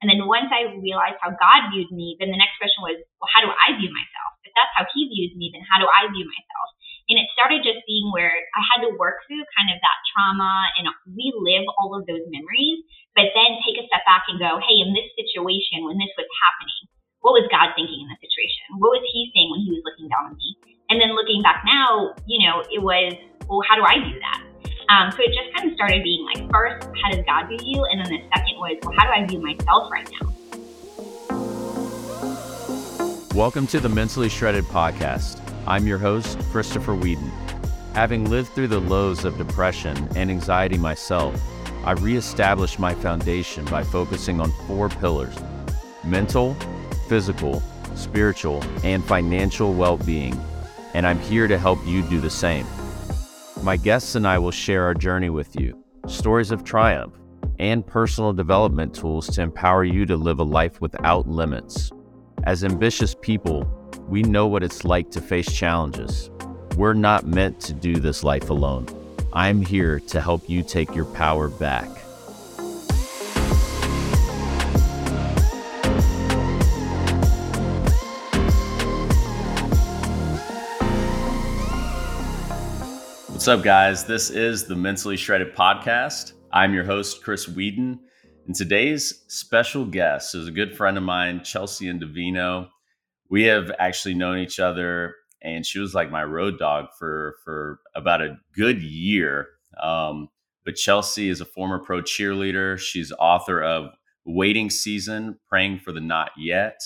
And then once I realized how God viewed me, then the next question was, well, how do I view myself? If that's how He views me, then how do I view myself? And it started just being where I had to work through kind of that trauma and relive all of those memories, but then take a step back and go, hey, in this situation, when this was happening, what was God thinking in the situation? What was He saying when He was looking down on me? And then looking back now, you know, it was, well, how do I do that? Um, so it just kind of started being like, first, how does God view you? And then the second was, well, how do I view myself right now? Welcome to the Mentally Shredded Podcast. I'm your host, Christopher Whedon. Having lived through the lows of depression and anxiety myself, I reestablished my foundation by focusing on four pillars mental, physical, spiritual, and financial well being. And I'm here to help you do the same. My guests and I will share our journey with you, stories of triumph, and personal development tools to empower you to live a life without limits. As ambitious people, we know what it's like to face challenges. We're not meant to do this life alone. I'm here to help you take your power back. What's up, guys? This is the Mentally Shredded Podcast. I'm your host, Chris Whedon. And today's special guest is a good friend of mine, Chelsie and Indovino. We have actually known each other, and she was like my road dog for, for about a good year. Um, but Chelsie is a former pro cheerleader. She's author of Waiting Season, Praying for the Not Yet.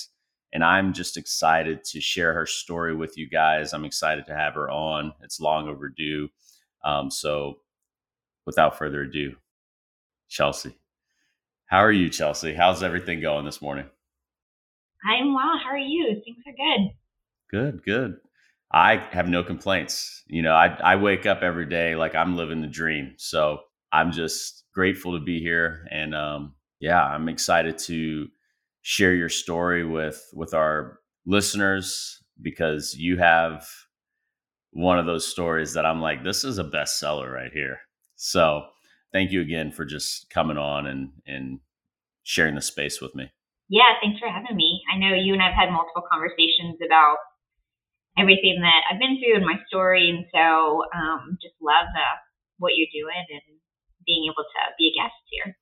And I'm just excited to share her story with you guys. I'm excited to have her on. It's long overdue. Um, so, without further ado, Chelsie, how are you, Chelsie? How's everything going this morning? I'm well. How are you? Things are good. Good, good. I have no complaints. You know, I, I wake up every day like I'm living the dream. So I'm just grateful to be here. And um, yeah, I'm excited to share your story with with our listeners because you have one of those stories that I'm like, this is a bestseller right here. So thank you again for just coming on and and sharing the space with me. Yeah, thanks for having me. I know you and I've had multiple conversations about everything that I've been through and my story, and so um, just love uh, what you're doing and being able to be a guest here.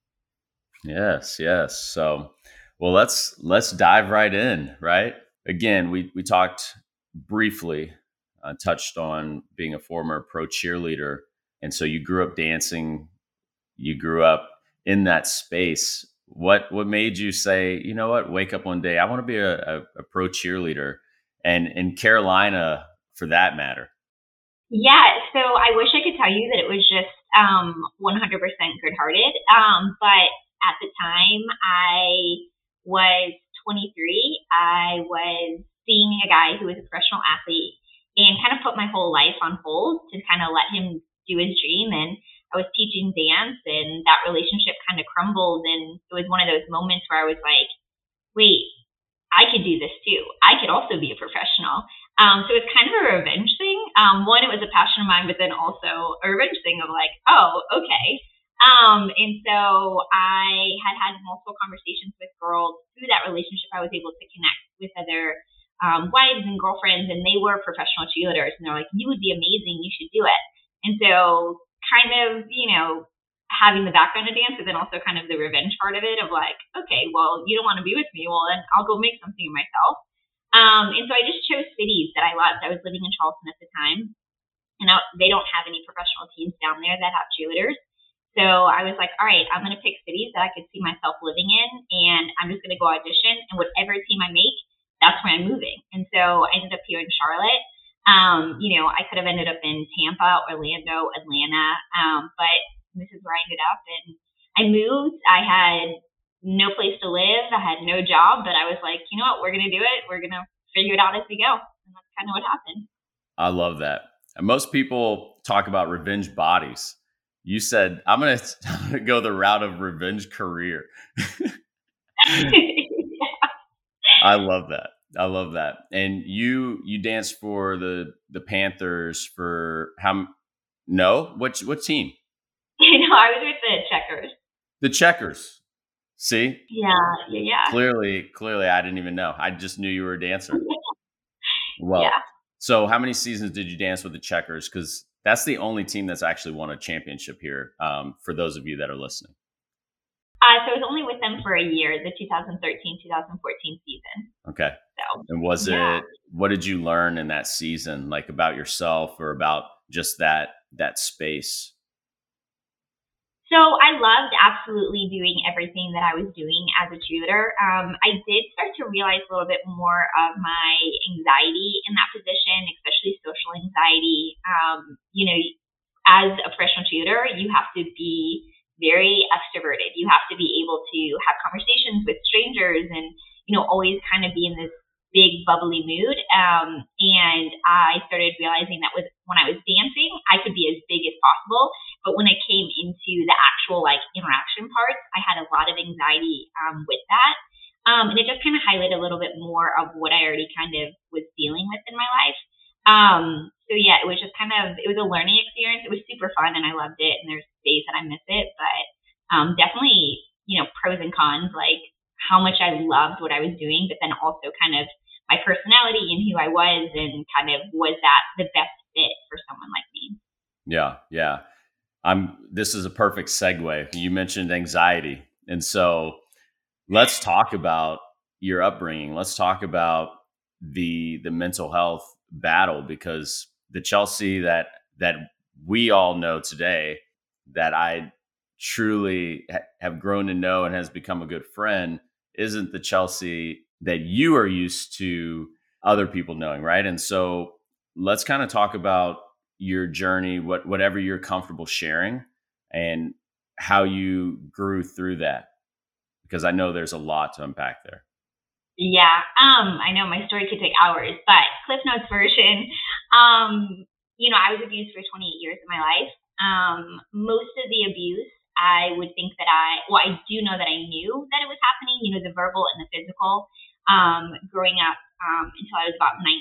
Yes, yes. So, well, let's let's dive right in. Right. Again, we we talked briefly uh, touched on being a former pro cheerleader. And so you grew up dancing, you grew up in that space. What what made you say, you know what, wake up one day, I want to be a, a, a pro cheerleader, and in Carolina for that matter? Yeah, so I wish I could tell you that it was just um, 100% good hearted. Um, but at the time I was 23, I was seeing a guy who was a professional athlete and kind of put my whole life on hold to kind of let him do his dream. And I was teaching dance, and that relationship kind of crumbled. And it was one of those moments where I was like, wait, I could do this too. I could also be a professional. Um, so it's kind of a revenge thing. Um, one, it was a passion of mine, but then also a revenge thing of like, oh, okay. Um, and so I had had multiple conversations with girls through that relationship. I was able to connect with other um, wives and girlfriends, and they were professional cheerleaders, and they're like, "You would be amazing. You should do it." And so, kind of, you know, having the background of dance, but then also kind of the revenge part of it, of like, okay, well, you don't want to be with me, well, then I'll go make something of myself. Um, and so I just chose cities that I loved. I was living in Charleston at the time, and I, they don't have any professional teams down there that have cheerleaders. So I was like, all right, I'm going to pick cities that I could see myself living in, and I'm just going to go audition. And whatever team I make, that's where I'm moving. And so I ended up here in Charlotte. Um, you know, I could have ended up in Tampa, Orlando, Atlanta, um, but this is where I ended up. And I moved. I had no place to live. I had no job, but I was like, you know what? We're going to do it. We're going to figure it out as we go. And that's kind of what happened. I love that. And most people talk about revenge bodies. You said, I'm going to go the route of revenge career. I love that. I love that. And you you danced for the the Panthers for how? No, what what team? You know, I was with the Checkers. The Checkers. See? Yeah, yeah, yeah. Clearly, clearly, I didn't even know. I just knew you were a dancer. well, yeah. so how many seasons did you dance with the Checkers? Because that's the only team that's actually won a championship here. Um, for those of you that are listening. Uh, so I was only with them for a year, the 2013-2014 season. Okay. So, and was yeah. it? What did you learn in that season, like about yourself or about just that that space? So I loved absolutely doing everything that I was doing as a tutor. Um, I did start to realize a little bit more of my anxiety in that position, especially social anxiety. Um, you know, as a professional tutor, you have to be very extroverted. You have to be able to have conversations with strangers and, you know, always kind of be in this big bubbly mood. Um, and I started realizing that with when I was dancing, I could be as big as possible. But when it came into the actual like interaction parts, I had a lot of anxiety um, with that. Um, and it just kind of highlighted a little bit more of what I already kind of was dealing with in my life. Um, so yeah, it was just kind of it was a learning experience. It was super fun and I loved it. And there's days that I miss it, but um, definitely you know pros and cons like how much I loved what I was doing, but then also kind of my personality and who I was, and kind of was that the best fit for someone like me. Yeah, yeah. I'm. This is a perfect segue. You mentioned anxiety, and so let's talk about your upbringing. Let's talk about the the mental health battle because the Chelsie that that we all know today, that I truly ha- have grown to know and has become a good friend, isn't the Chelsie that you are used to other people knowing, right? And so let's kind of talk about your journey, what whatever you're comfortable sharing, and how you grew through that. Because I know there's a lot to unpack there. Yeah, um, I know my story could take hours, but Cliff Notes version. Um, you know, I was abused for 28 years of my life. Um, most of the abuse, I would think that I, well, I do know that I knew that it was happening. You know, the verbal and the physical um, growing up um, until I was about 19.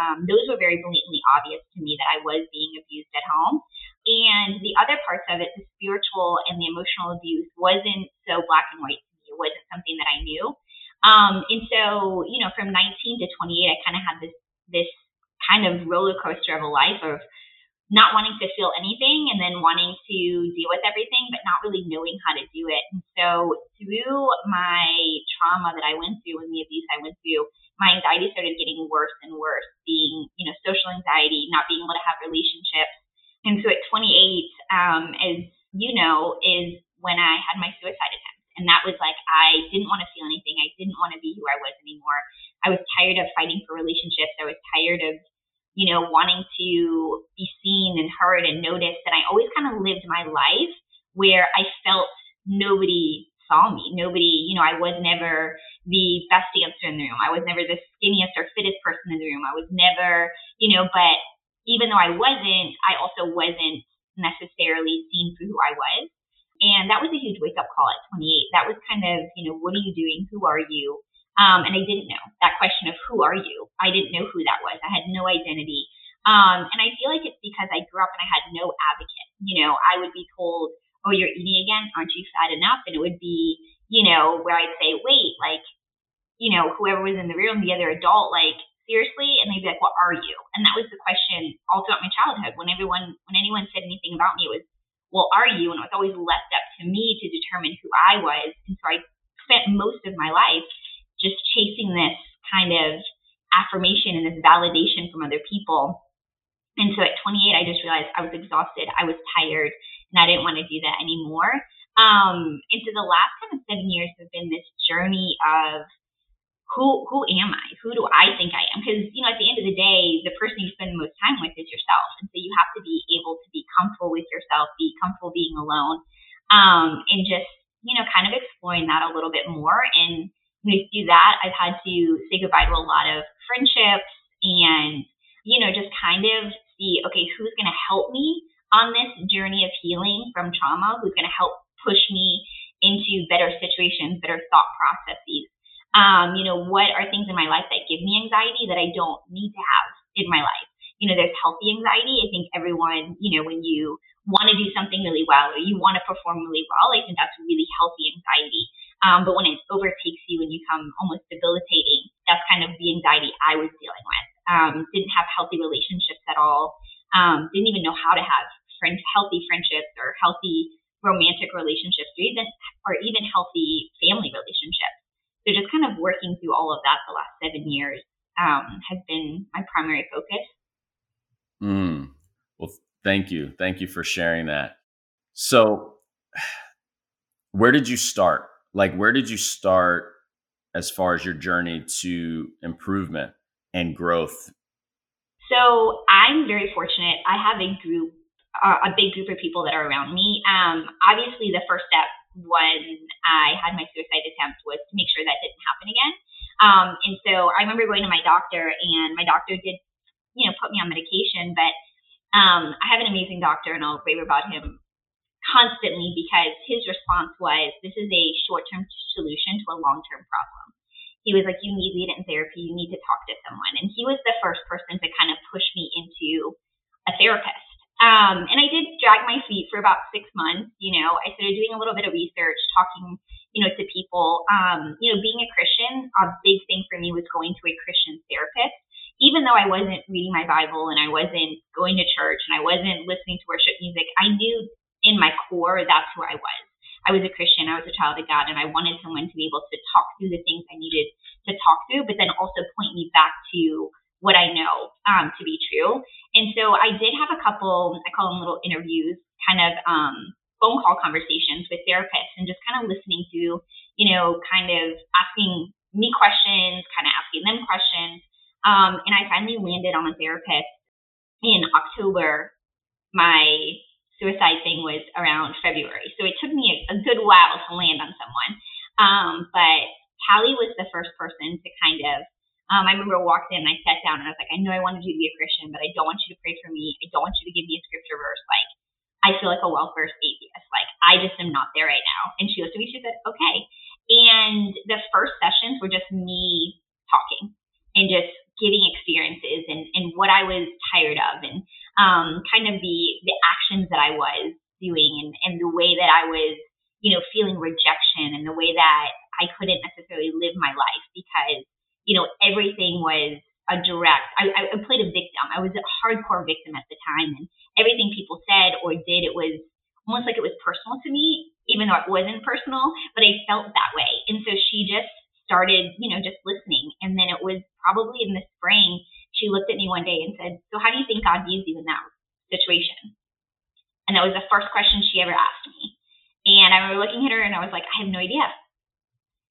Um, those were very blatantly obvious to me that I was being abused at home. And the other parts of it, the spiritual and the emotional abuse, wasn't so black and white to me. It wasn't something that I knew. Um, and so, you know, from 19 to 28, I kind of had this this kind of roller coaster of a life of not wanting to feel anything and then wanting to deal with everything, but not really knowing how to do it. And so through my trauma that I went through and the abuse I went through, my anxiety started getting worse and worse, being, you know, social anxiety, not being able to have relationships. And so at 28, um, as you know, is when I had my suicide attempt. And that was like, I didn't want to feel anything. I didn't want to be who I was anymore. I was tired of fighting for relationships. I was tired of you know, wanting to be seen and heard and noticed. And I always kind of lived my life where I felt nobody saw me. Nobody, you know, I was never the best dancer in the room. I was never the skinniest or fittest person in the room. I was never, you know, but even though I wasn't, I also wasn't necessarily seen for who I was. And that was a huge wake up call at 28. That was kind of, you know, what are you doing? Who are you? Um, and I didn't know that question of who are you? I didn't know who that was. I had no identity. Um, and I feel like it's because I grew up and I had no advocate. You know, I would be told, oh, you're eating again. Aren't you fat enough? And it would be, you know, where I'd say, wait, like, you know, whoever was in the room, the other adult, like, seriously? And they'd be like, what are you? And that was the question all throughout my childhood. When everyone, when anyone said anything about me, it was, well, are you? And it was always left up to me to determine who I was. And so I spent most of my life just chasing this kind of affirmation and this validation from other people. And so at 28, I just realized I was exhausted, I was tired, and I didn't want to do that anymore. Um, and so the last kind of seven years have been this journey of who who am I? Who do I think I am? Because you know, at the end of the day, the person you spend the most time with is yourself, and so you have to be able to be comfortable with yourself, be comfortable being alone, um, and just you know, kind of exploring that a little bit more and to do that, I've had to say goodbye to a lot of friendships and, you know, just kind of see, okay, who's going to help me on this journey of healing from trauma? Who's going to help push me into better situations, better thought processes? Um, you know, what are things in my life that give me anxiety that I don't need to have in my life? You know, there's healthy anxiety. I think everyone, you know, when you want to do something really well or you want to perform really well, I think that's really healthy anxiety. Um, but when it overtakes you and you become almost debilitating, that's kind of the anxiety I was dealing with. Um, didn't have healthy relationships at all. Um, didn't even know how to have friend, healthy friendships or healthy romantic relationships or even or even healthy family relationships. So just kind of working through all of that the last seven years um, has been my primary focus. Mm. Well, thank you. Thank you for sharing that. So, where did you start? Like, where did you start as far as your journey to improvement and growth? So, I'm very fortunate. I have a group, uh, a big group of people that are around me. Um, obviously, the first step when I had my suicide attempt was to make sure that didn't happen again. Um, and so I remember going to my doctor, and my doctor did, you know, put me on medication. But um, I have an amazing doctor, and I'll rave about him constantly because his response was, "This is a short-term solution to a long-term problem." He was like, "You need lead in therapy. You need to talk to someone." And he was the first person to kind of push me into a therapist. Um, and I did drag my feet for about six months. You know, I started doing a little bit of research, talking, you know, to people. Um, you know, being a Christian, a big thing for me was going to a Christian therapist. Even though I wasn't reading my Bible and I wasn't going to church and I wasn't listening to worship music, I knew in my core that's who I was. I was a Christian, I was a child of God, and I wanted someone to be able to talk through the things I needed to talk through, but then also point me back to what I know um, to be true. And so I did have a couple, I call them little interviews, kind of um, phone call conversations with therapists and just kind of listening to, you know, kind of asking me questions, kind of asking them questions. Um, and I finally landed on a therapist in October. My suicide thing was around February. So it took me a, a good while to land on someone. Um, but Callie was the first person to kind of um, I remember I walked in and I sat down and I was like, I know I wanted you to be a Christian, but I don't want you to pray for me. I don't want you to give me a scripture verse. Like, I feel like a well versed atheist. Like, I just am not there right now. And she looked at me, she said, okay. And the first sessions were just me talking and just giving experiences and, and what I was tired of and um, kind of the, the actions that I was doing and, and the way that I was, you know, feeling rejection and the way that I couldn't necessarily live my life because you know, everything was a direct. I, I played a victim. I was a hardcore victim at the time, and everything people said or did, it was almost like it was personal to me, even though it wasn't personal. But I felt that way, and so she just started, you know, just listening. And then it was probably in the spring, she looked at me one day and said, "So how do you think God views you in that situation?" And that was the first question she ever asked me. And I remember looking at her and I was like, I have no idea.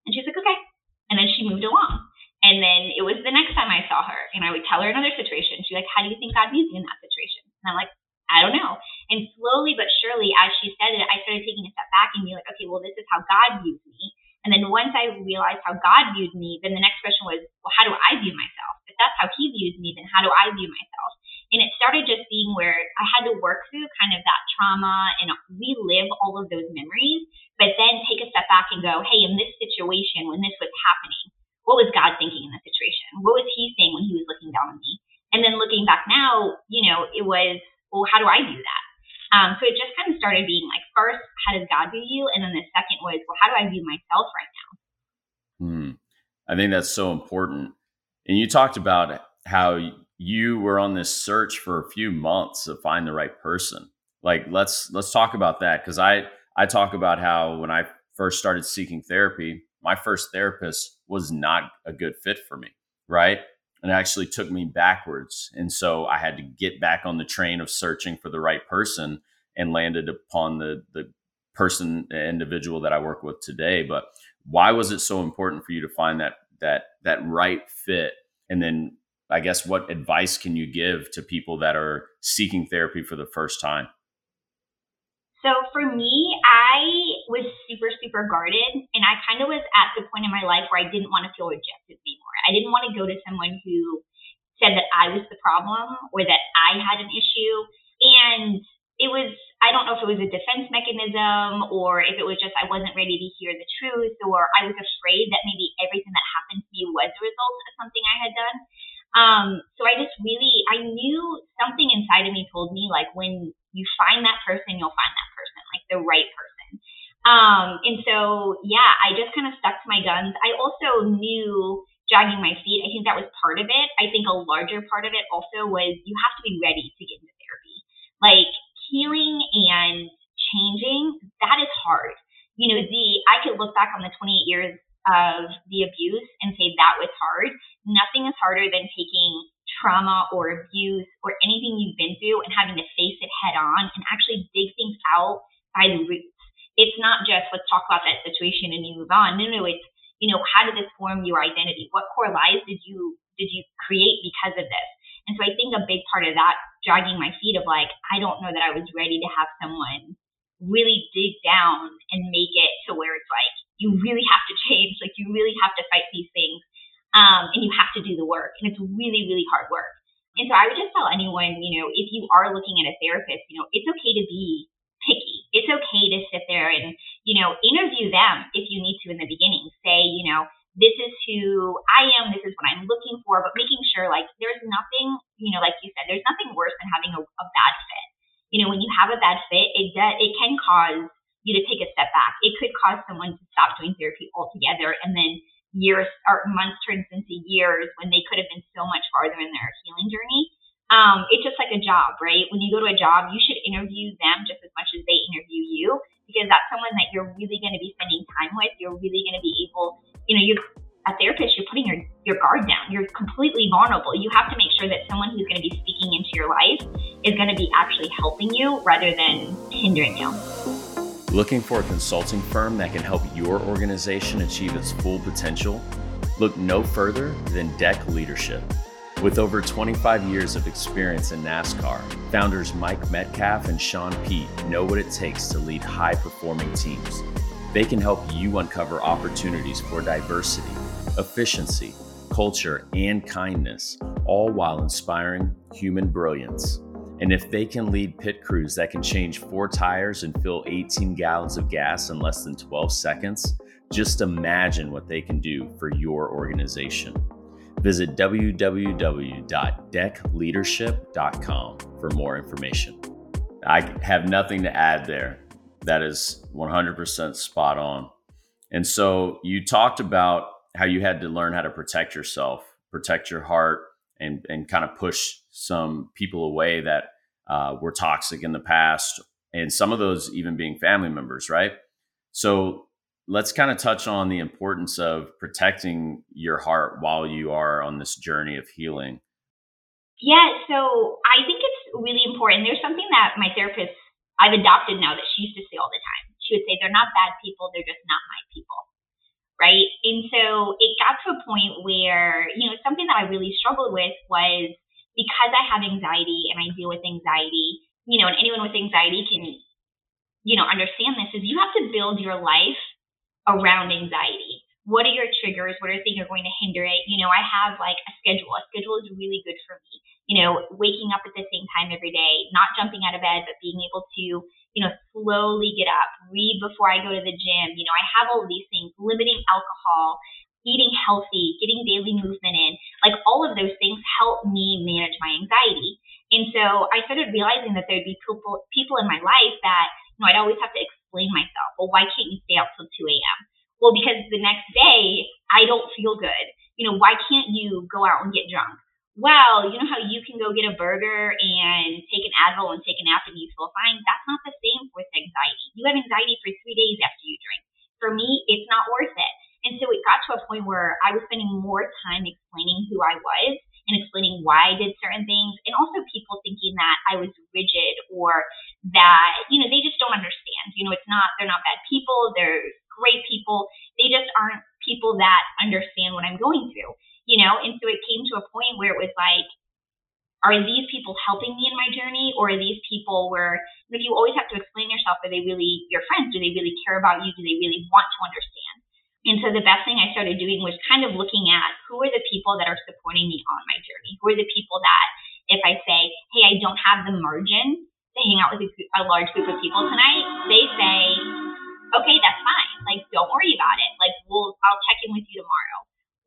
And she's like, okay. And then she moved along. And then it was the next time I saw her, and I would tell her another situation. She's like, How do you think God views you in that situation? And I'm like, I don't know. And slowly but surely, as she said it, I started taking a step back and being like, okay, well, this is how God views me. And then once I realized how God viewed me, then the next question was, well, how do I view myself? If that's how He views me, then how do I view myself? And it started just being where I had to work through kind of that trauma and relive all of those memories, but then take a step back and go, hey, in this situation, when this was happening, what was God thinking in the situation? What was He saying when He was looking down on me? And then looking back now, you know, it was, well, how do I do that? Um, so it just kind of started being like, first, how does God view you? And then the second was, well, how do I view myself right now? Hmm. I think that's so important. And you talked about how you were on this search for a few months to find the right person. Like let's let's talk about that because I I talk about how when I first started seeking therapy, my first therapist was not a good fit for me, right? And it actually took me backwards. And so I had to get back on the train of searching for the right person and landed upon the the person individual that I work with today. But why was it so important for you to find that that that right fit? And then I guess what advice can you give to people that are seeking therapy for the first time? So for me, I was super, super guarded. And I kind of was at the point in my life where I didn't want to feel rejected anymore. I didn't want to go to someone who said that I was the problem or that I had an issue. And it was, I don't know if it was a defense mechanism or if it was just I wasn't ready to hear the truth or I was afraid that maybe everything that happened to me was a result of something I had done. Um, so I just really, I knew something inside of me told me like when you find that person, you'll find that person, like the right person. Um, and so, yeah, I just kind of stuck to my guns. I also knew dragging my feet. I think that was part of it. I think a larger part of it also was you have to be ready to get into therapy. Like healing and changing, that is hard. You know, the I could look back on the 28 years of the abuse and say that was hard. Nothing is harder than taking trauma or abuse or anything you've been through and having to face it head on and actually dig things out by the roots. It's not just let's talk about that situation and you move on. No, no, it's you know, how did this form your identity? What core lies did you did you create because of this? And so I think a big part of that dragging my feet of like, I don't know that I was ready to have someone really dig down and make it to where it's like you really have to change, like you really have to fight these things. Um, and you have to do the work. And it's really, really hard work. And so I would just tell anyone, you know, if you are looking at a therapist, you know, it's okay to be picky. It's okay to sit there and, you know, interview them if you need to in the beginning. Say, you know, this is who I am, this is what I'm looking for, but making sure like there's nothing, you know, like you said, there's nothing worse than having a, a bad fit. You know, when you have a bad fit, it does, it can cause you to take a step back. It could cause someone to stop doing therapy altogether and then years or months turns into years when they could have been so much farther in their healing journey um, it's just like a job, right? When you go to a job, you should interview them just as much as they interview you because that's someone that you're really going to be spending time with. You're really going to be able, you know, you're a therapist, you're putting your, your guard down. You're completely vulnerable. You have to make sure that someone who's going to be speaking into your life is going to be actually helping you rather than hindering you. Looking for a consulting firm that can help your organization achieve its full potential? Look no further than Deck Leadership. With over 25 years of experience in NASCAR, founders Mike Metcalf and Sean Pete know what it takes to lead high performing teams. They can help you uncover opportunities for diversity, efficiency, culture, and kindness, all while inspiring human brilliance. And if they can lead pit crews that can change four tires and fill 18 gallons of gas in less than 12 seconds, just imagine what they can do for your organization. Visit www.deckleadership.com for more information. I have nothing to add there. That is 100% spot on. And so you talked about how you had to learn how to protect yourself, protect your heart, and, and kind of push some people away that uh, were toxic in the past, and some of those even being family members, right? So let's kind of touch on the importance of protecting your heart while you are on this journey of healing. Yeah, so I think it's really important. There's something that my therapist I've adopted now that she used to say all the time. She would say, They're not bad people, they're just not my people. Right. And so it got to a point where, you know, something that I really struggled with was because I have anxiety and I deal with anxiety, you know, and anyone with anxiety can, you know, understand this is you have to build your life around anxiety. What are your triggers? What are things that are going to hinder it? You know, I have like a schedule. A schedule is really good for me. You know, waking up at the same time every day, not jumping out of bed, but being able to, you know, slowly get up, read before I go to the gym. You know, I have all these things, limiting alcohol, eating healthy, getting daily movement in. Like all of those things help me manage my anxiety. And so I started realizing that there'd be people people in my life that, you know, I'd always have to explain myself. Well, why can't you stay out till 2 a.m.? Well, because the next day I don't feel good. You know, why can't you go out and get drunk? Well, you know how you can go get a burger and take an Advil and take a nap and you feel fine? That's not the same with anxiety. You have anxiety for three days after you drink. For me, it's not worth it. And so it got to a point where I was spending more time explaining who I was and explaining why I did certain things, and also people thinking that I was rigid or that, you know, they just don't understand. You know, it's not, they're not bad people, they're great people. They just aren't people that understand what I'm going through, you know? And so it came to a point where it was like, are these people helping me in my journey or are these people where if you always have to explain yourself are they really your friends do they really care about you do they really want to understand and so the best thing I started doing was kind of looking at who are the people that are supporting me on my journey? Who are the people that if I say, hey, I don't have the margin to hang out with a, a large group of people tonight, they say, okay, that's fine. Like, don't worry about it. Like, we'll, I'll check in with you tomorrow.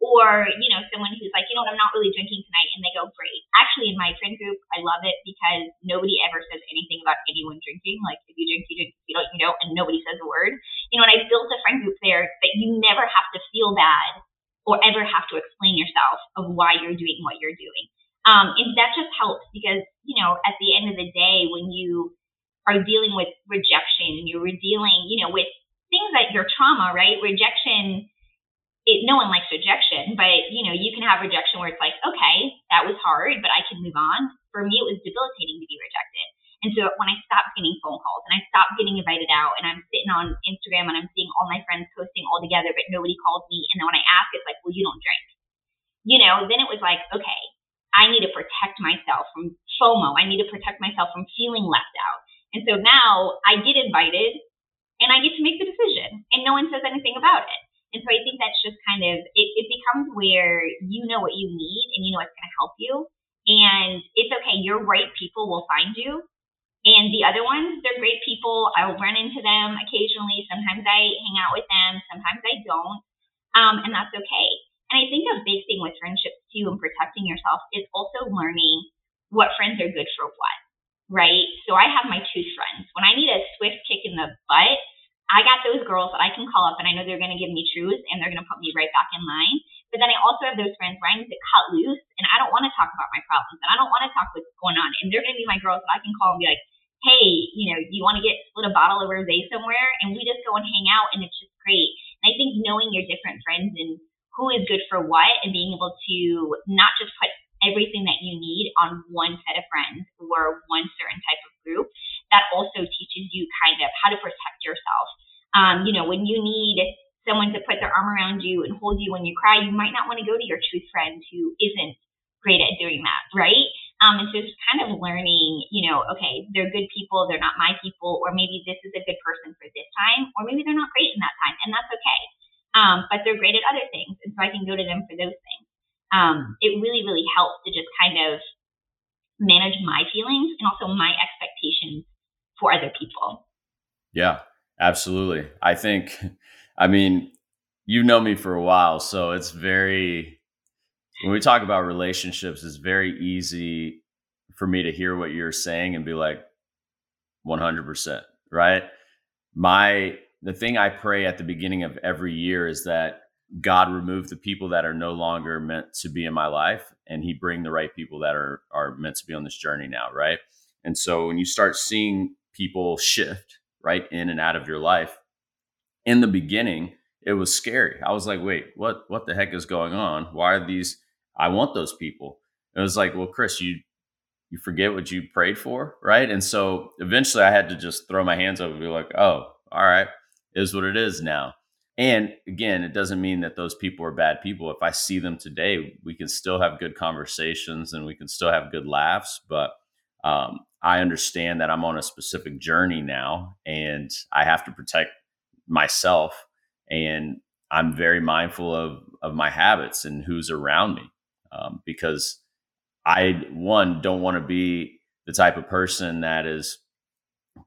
Or, you know, someone who's like, you know what, I'm not really drinking tonight. And they go, great. Actually, in my friend group, I love it because nobody ever says anything about anyone drinking. Like, if you drink, you drink, you don't, you don't, and nobody says a word. You know, and I built a friend group there that you never have to feel bad or ever have to explain yourself of why you're doing what you're doing. Um, and that just helps because, you know, at the end of the day, when you are dealing with rejection and you're dealing, you know, with things that your trauma, right? Rejection it, no one likes rejection, but you know, you can have rejection where it's like, okay, that was hard, but I can move on. For me, it was debilitating to be rejected. And so when I stopped getting phone calls and I stopped getting invited out and I'm sitting on Instagram and I'm seeing all my friends posting all together, but nobody calls me. And then when I ask, it's like, well, you don't drink. You know, then it was like, okay, I need to protect myself from FOMO. I need to protect myself from feeling left out. And so now I get invited and I get to make the decision and no one says anything about it. And so I think that's just kind of it, it becomes where you know what you need and you know what's going to help you. And it's okay, your right people will find you. And the other ones, they're great people. I'll run into them occasionally. Sometimes I hang out with them, sometimes I don't. Um, and that's okay. And I think a big thing with friendships too and protecting yourself is also learning what friends are good for what, right? So I have my two friends. When I need a swift kick in the butt, I got those girls that I can call up and I know they're going to give me truths and they're going to put me right back in line. But then I also have those friends where I need to cut loose and I don't want to talk about my problems and I don't want to talk what's going on. And they're going to be my girls that I can call and be like, hey, you know, you want to get split a bottle of rosé somewhere? And we just go and hang out and it's just great. And I think knowing your different friends and who is good for what and being able to not just put everything that you need on one set of friends or one certain type of group, that also teaches you kind of how to protect yourself. Um, you know, when you need someone to put their arm around you and hold you when you cry, you might not want to go to your truth friend who isn't great at doing that, right? Um, and so it's kind of learning, you know, okay, they're good people, they're not my people, or maybe this is a good person for this time, or maybe they're not great in that time, and that's okay. Um, but they're great at other things, and so I can go to them for those things. Um, it really, really helps to just kind of manage my feelings and also my expectations for other people. Yeah, absolutely. I think, I mean, you know me for a while, so it's very, when we talk about relationships, it's very easy for me to hear what you're saying and be like, 100%, right? My, the thing I pray at the beginning of every year is that God remove the people that are no longer meant to be in my life and he bring the right people that are are meant to be on this journey now, right? And so when you start seeing people shift right in and out of your life. In the beginning, it was scary. I was like, wait, what what the heck is going on? Why are these I want those people. It was like, well, Chris, you you forget what you prayed for, right? And so eventually I had to just throw my hands up and be like, oh, all right, is what it is now. And again, it doesn't mean that those people are bad people. If I see them today, we can still have good conversations and we can still have good laughs. But um, I understand that I'm on a specific journey now and I have to protect myself. And I'm very mindful of, of my habits and who's around me um, because I, one, don't want to be the type of person that is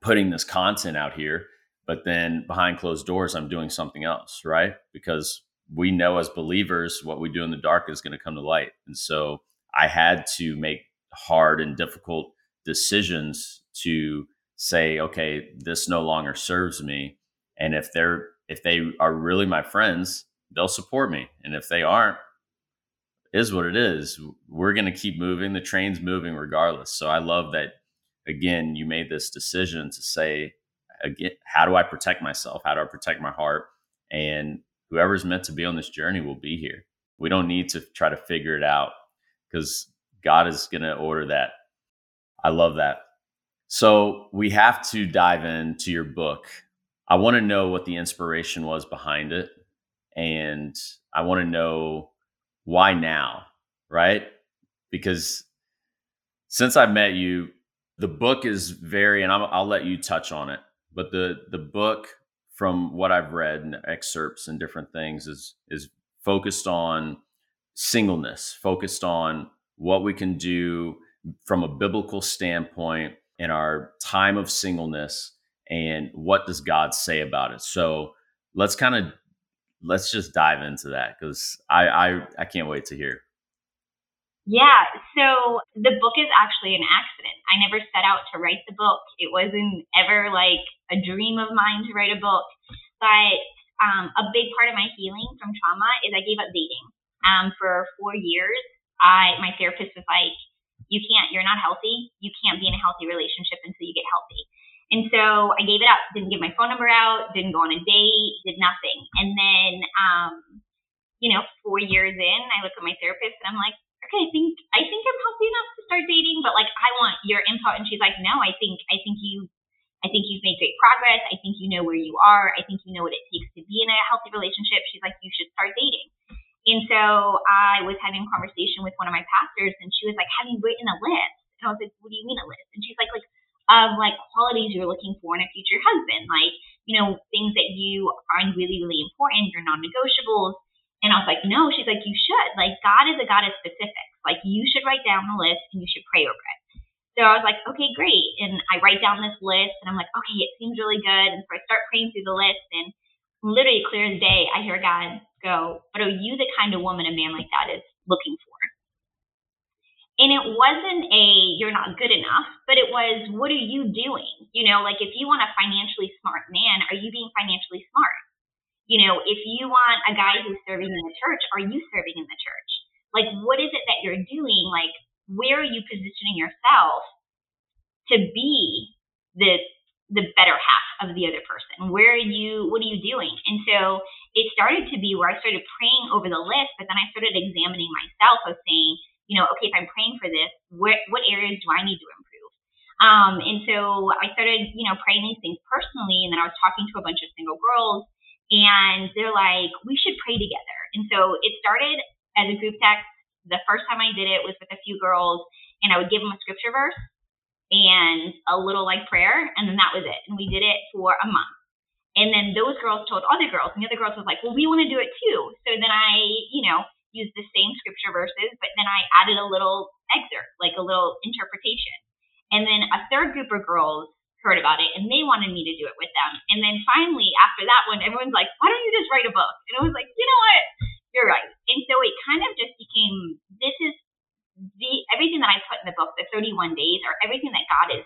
putting this content out here, but then behind closed doors, I'm doing something else, right? Because we know as believers, what we do in the dark is going to come to light. And so I had to make hard and difficult decisions to say, okay, this no longer serves me. And if they're if they are really my friends, they'll support me. And if they aren't, is what it is. We're going to keep moving. The train's moving regardless. So I love that again you made this decision to say again, how do I protect myself? How do I protect my heart? And whoever's meant to be on this journey will be here. We don't need to try to figure it out because God is going to order that I love that. So we have to dive into your book. I want to know what the inspiration was behind it. And I want to know why now, right? Because since I met you, the book is very, and i will let you touch on it, but the the book, from what I've read and excerpts and different things, is is focused on singleness, focused on what we can do from a biblical standpoint in our time of singleness and what does God say about it. So let's kind of let's just dive into that because I, I I can't wait to hear. Yeah, so the book is actually an accident. I never set out to write the book. It wasn't ever like a dream of mine to write a book. But um, a big part of my healing from trauma is I gave up dating. Um, for four years, I my therapist was like, "You can't. You're not healthy. You can't be in a healthy relationship until you get healthy." And so I gave it up. Didn't give my phone number out. Didn't go on a date. Did nothing. And then, um, you know, four years in, I look at my therapist and I'm like, okay, I think I think I'm healthy enough to start dating, but like I want your input. And she's like, no, I think I think you I think you've made great progress. I think you know where you are. I think you know what it takes to be in a healthy relationship. She's like, you should start dating. And so I was having a conversation with one of my pastors, and she was like, "Have you written a list?" And I was like, "What do you mean a list?" And she's like, "Like of like qualities you're looking for in a future husband, like you know things that you find really really important, your non-negotiables." And I was like, no, she's like, you should. Like, God is a God of specifics. Like, you should write down the list and you should pray over it. So I was like, okay, great. And I write down this list and I'm like, okay, it seems really good. And so I start praying through the list and literally clear as day, I hear God go, but are you the kind of woman a man like that is looking for? And it wasn't a, you're not good enough, but it was, what are you doing? You know, like if you want a financially smart man, are you being financially smart? You know, if you want a guy who's serving in the church, are you serving in the church? Like, what is it that you're doing? Like, where are you positioning yourself to be the the better half of the other person? Where are you? What are you doing? And so it started to be where I started praying over the list, but then I started examining myself of saying, you know, okay, if I'm praying for this, what what areas do I need to improve? Um, and so I started, you know, praying these things personally, and then I was talking to a bunch of single girls and they're like, we should pray together. And so it started as a group text. The first time I did it was with a few girls, and I would give them a scripture verse and a little like prayer, and then that was it. And we did it for a month. And then those girls told other girls, and the other girls was like, well, we want to do it too. So then I, you know, used the same scripture verses, but then I added a little excerpt, like a little interpretation. And then a third group of girls heard about it and they wanted me to do it with them. And then finally, after that one, everyone's like, why don't you just write a book? And I was like, you know what? You're right. And so it kind of just became this is the everything that I put in the book, the 31 days, or everything that God has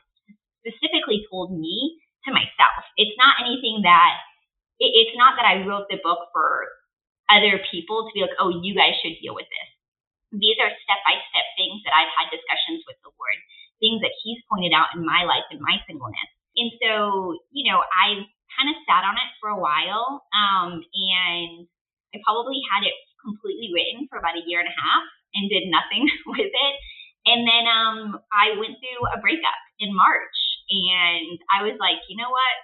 specifically told me to myself. It's not anything that it, it's not that I wrote the book for other people to be like, oh, you guys should deal with this. These are step by step things that I've had discussions with the Lord things that he's pointed out in my life and my singleness. And so, you know, I've kind of sat on it for a while. Um, and I probably had it completely written for about a year and a half and did nothing with it. And then um, I went through a breakup in March and I was like, you know what?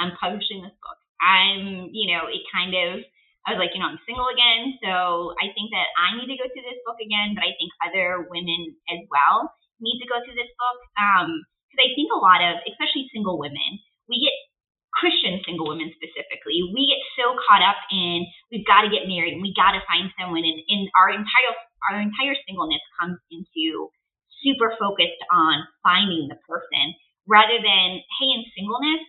I'm publishing this book. I'm, you know, it kind of, I was like, you know, I'm single again. So I think that I need to go through this book again, but I think other women as well need to go through this book because um, I think a lot of, especially single women, we get Christian single women specifically, we get so caught up in we've got to get married and we got to find someone, and, and our entire our entire singleness comes into super focused on finding the person rather than hey, in singleness,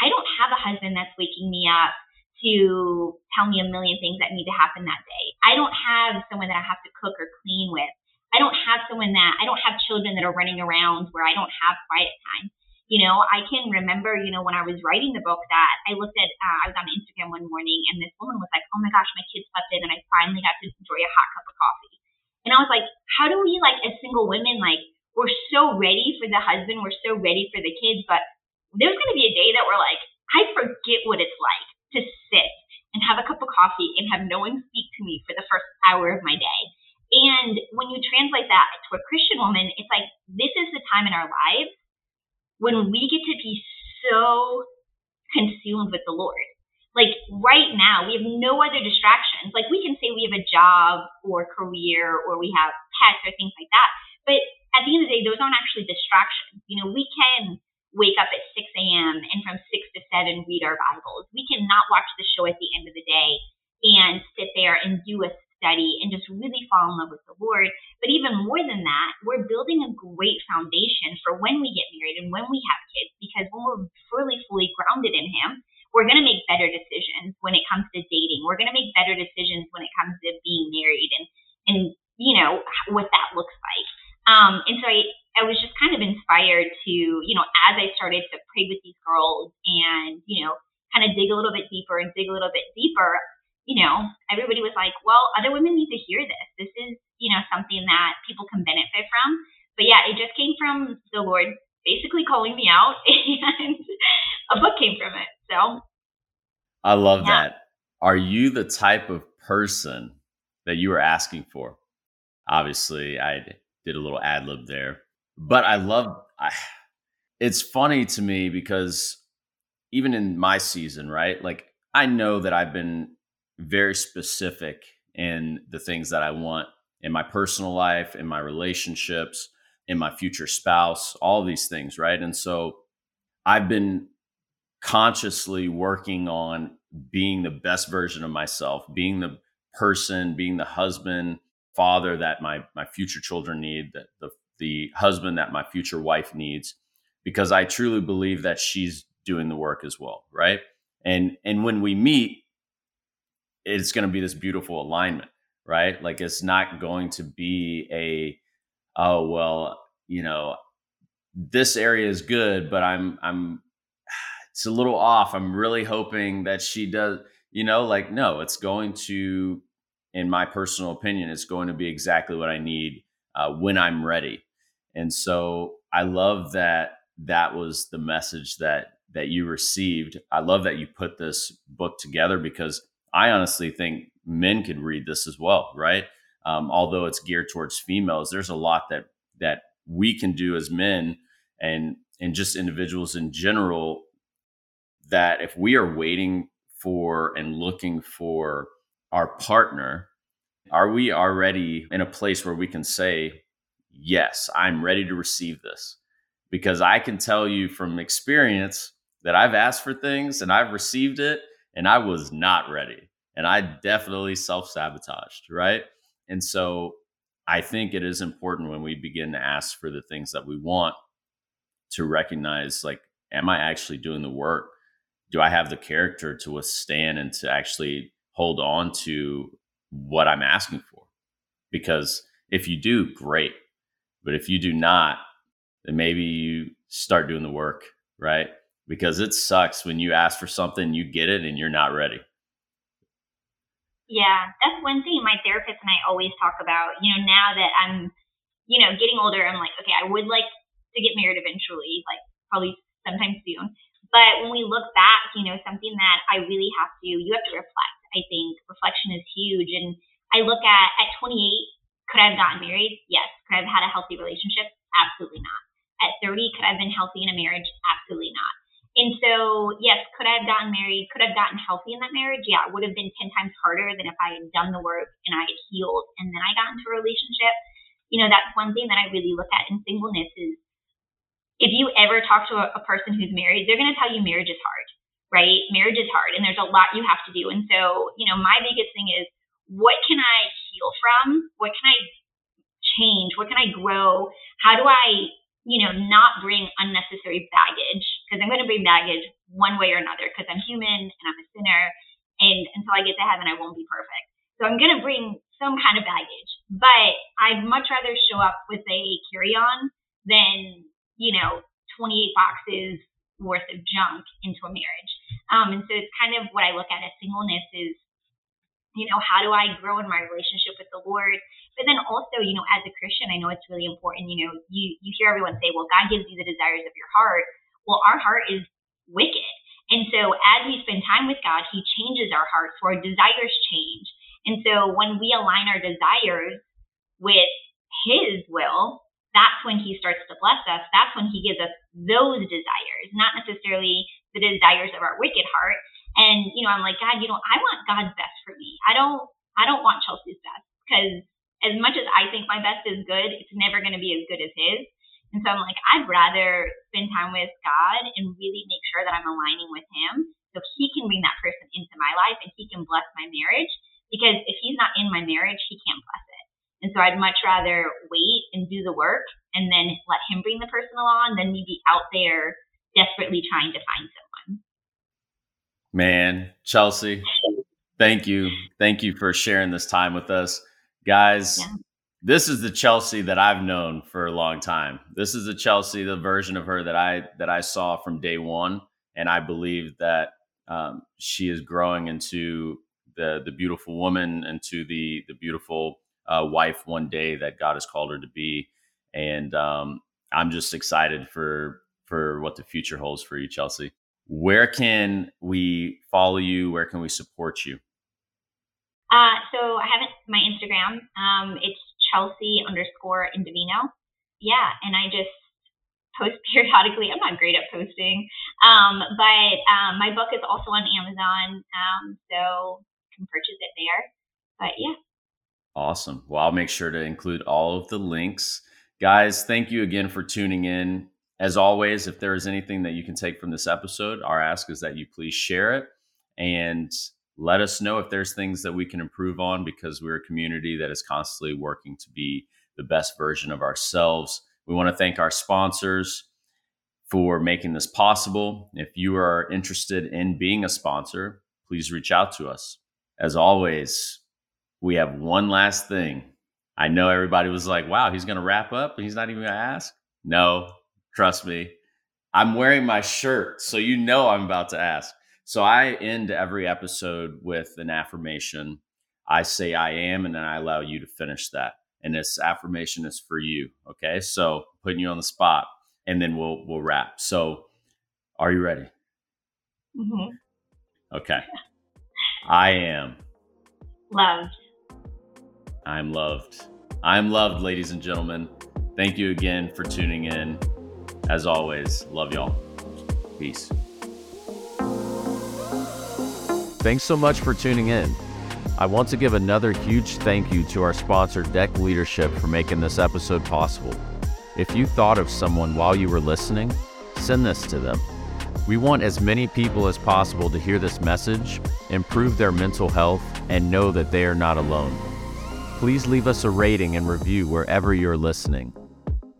I don't have a husband that's waking me up to tell me a million things that need to happen that day. I don't have someone that I have to cook or clean with. I don't have someone that I don't have children that are running around where I don't have quiet time. You know, I can remember, you know, when I was writing the book that I looked at, uh, I was on Instagram one morning and this woman was like, oh my gosh, my kids slept in and I finally got to enjoy a hot cup of coffee. And I was like, how do we, like, as single women, like, we're so ready for the husband, we're so ready for the kids, but there's going to be a day that we're like, I forget what it's like to sit and have a cup of coffee and have no one speak to me for the first hour of my day. And when you translate that to a Christian woman, it's like this is the time in our lives when we get to be so consumed with the Lord. Like right now, we have no other distractions. Like we can say we have a job or career or we have pets or things like that. But at the end of the day, those aren't actually distractions. You know, we can wake up at 6 a.m. and from 6 to 7 read our Bibles. We cannot watch the show at the end of the day and sit there and do a study and just really fall in love with the Lord. But even more than that, we're building a great foundation for when we get married and when we have kids, because when we're fully, fully grounded in Him, we're going to make better decisions when it comes to dating. We're going to make better decisions when it comes to being married and, and, you know, what that looks like. Um, and so I, I was just kind of inspired to, you know, as I started to pray with these girls and, you know, kind of dig a little bit deeper and dig a little bit deeper, you know, everybody was like, well, other women need to hear this. This is, you know, something that people can benefit from. But yeah, it just came from the Lord basically calling me out and a book came from it. So I love yeah. that. Are you the type of person that you were asking for? Obviously, I did a little ad lib there, but I love. I, it's funny to me because even in my season, right? Like I know that I've been very specific in the things that I want in my personal life, in my relationships, in my future spouse, all these things, right? And so I've been consciously working on being the best version of myself, being the person, being the husband, father that my my future children need, that the the husband that my future wife needs, because I truly believe that she's doing the work as well, right? And and when we meet, it's going to be this beautiful alignment, right? Like it's not going to be a oh well, you know, this area is good, but I'm I'm it's a little off. I'm really hoping that she does, you know, like, no, it's going to, in my personal opinion, it's going to be exactly what I need uh, when I'm ready. And so I love that that was the message that that you received. I love that you put this book together because I honestly think men could read this as well, right? Um, although it's geared towards females, there's a lot that that we can do as men and and just individuals in general that if we are waiting for and looking for our partner, are we already in a place where we can say, Yes, I'm ready to receive this? Because I can tell you from experience that I've asked for things and I've received it and I was not ready. And I definitely self sabotaged, right? And so I think it is important when we begin to ask for the things that we want to recognize like, am I actually doing the work? do I have the character to withstand and to actually hold on to what I'm asking for? Because if you do, great. But if you do not, then maybe you start doing the work, right? Because it sucks when you ask for something, you get it, and you're not ready. Yeah, that's one thing my therapist and I always talk about. You know, now that I'm, you know, getting older, I'm like, okay, I would like to get married eventually, like probably sometime soon. But when we look back, you know, something that I really have to, you have to reflect. I think reflection is huge. And I look at, at 28, could I have gotten married? Yes. Could I have had a healthy relationship? Absolutely not. At 30, could I have been healthy in a marriage? Absolutely not. And so, yes, could I have gotten married? Could I have gotten healthy in that marriage? Yeah, it would have been 10 times harder than if I had done the work and I had healed and then I got into a relationship. You know, that's one thing that I really look at in singleness is if you ever talk to a, a person who's married, they're going to tell you marriage is hard, right? Marriage is hard and there's a lot you have to do. And so, you know, my biggest thing is what can I heal from? What can I change? What can I grow? How do I, you know, not bring unnecessary baggage? Because I'm going to bring baggage one way or another because I'm human and I'm a sinner. And until I get to heaven, I won't be perfect. So I'm going to bring some kind of baggage. But I'd much rather show up with a carry on than you know, 28 boxes worth of junk into a marriage. Um, and so it's kind of what I look at as singleness is, you know, how do I grow in my relationship with the Lord? But then also, you know, as a Christian, I know it's really important. You know, you you hear everyone say, "Well, God gives you the desires of your heart." Well, our heart is wicked, and so as we spend time with God, He changes our hearts, so our desires change. And so when we align our desires with His will, that's when he starts to bless us. That's when he gives us those desires, not necessarily the desires of our wicked heart. And, you know, I'm like, God, you know, I want God's best for me. I don't, I don't want Chelsie's best because as much as I think my best is good, it's never going to be as good as his. And so I'm like, I'd rather spend time with God and really make sure that I'm aligning with him so he can bring that person into my life and he can bless my marriage. Because if he's not in my marriage, he can't bless it. And so I'd much rather wait and do the work and then let him bring the person along than me be out there desperately trying to find someone. Man, Chelsie, thank you. Thank you for sharing this time with us. Guys, yeah. This is the Chelsie that I've known for a long time. This is the Chelsie, the version of her that I that I saw from day one. And I believe that um, she is growing into the the beautiful woman, into the the beautiful uh, wife one day that God has called her to be. And um, I'm just excited for for what the future holds for you, Chelsie. Where can we follow you? Where can we support you? Uh, so I have my Instagram. Um, it's Chelsie underscore Indovino. Yeah, and I just post periodically. I'm not great at posting, um, but um, my book is also on Amazon, um, so you can purchase it there. But yeah. Awesome. Well, I'll make sure to include all of the links. Guys, thank you again for tuning in. As always, if there is anything that you can take from this episode, our ask is that you please share it and let us know if there's things that we can improve on because we're a community that is constantly working to be the best version of ourselves. We want to thank our sponsors for making this possible. If you are interested in being a sponsor, please reach out to us. As always, we have one last thing. I know everybody was like, wow, he's going to wrap up and he's not even going to ask. No, Trust me. I'm wearing my shirt, so you know I'm about to ask. So I end every episode with an affirmation. I say I am, and then I allow you to finish that. And this affirmation is for you. Okay. So putting you on the spot, and then we'll we'll wrap. So are you ready? Mm-hmm. Okay. I am loved. I'm loved. I'm loved, ladies and gentlemen. Thank you again for tuning in. As always, love y'all. Peace. Thanks so much for tuning in. I want to give another huge thank you to our sponsor, Deck Leadership, for making this episode possible. If you thought of someone while you were listening, send this to them. We want as many people as possible to hear this message, improve their mental health, and know that they are not alone. Please leave us a rating and review wherever you're listening.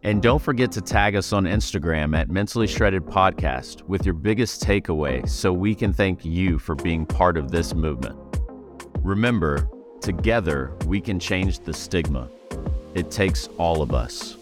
And don't forget to tag us on Instagram at Mentally Shredded Podcast with your biggest takeaway so we can thank you for being part of this movement. Remember, together we can change the stigma. It takes all of us.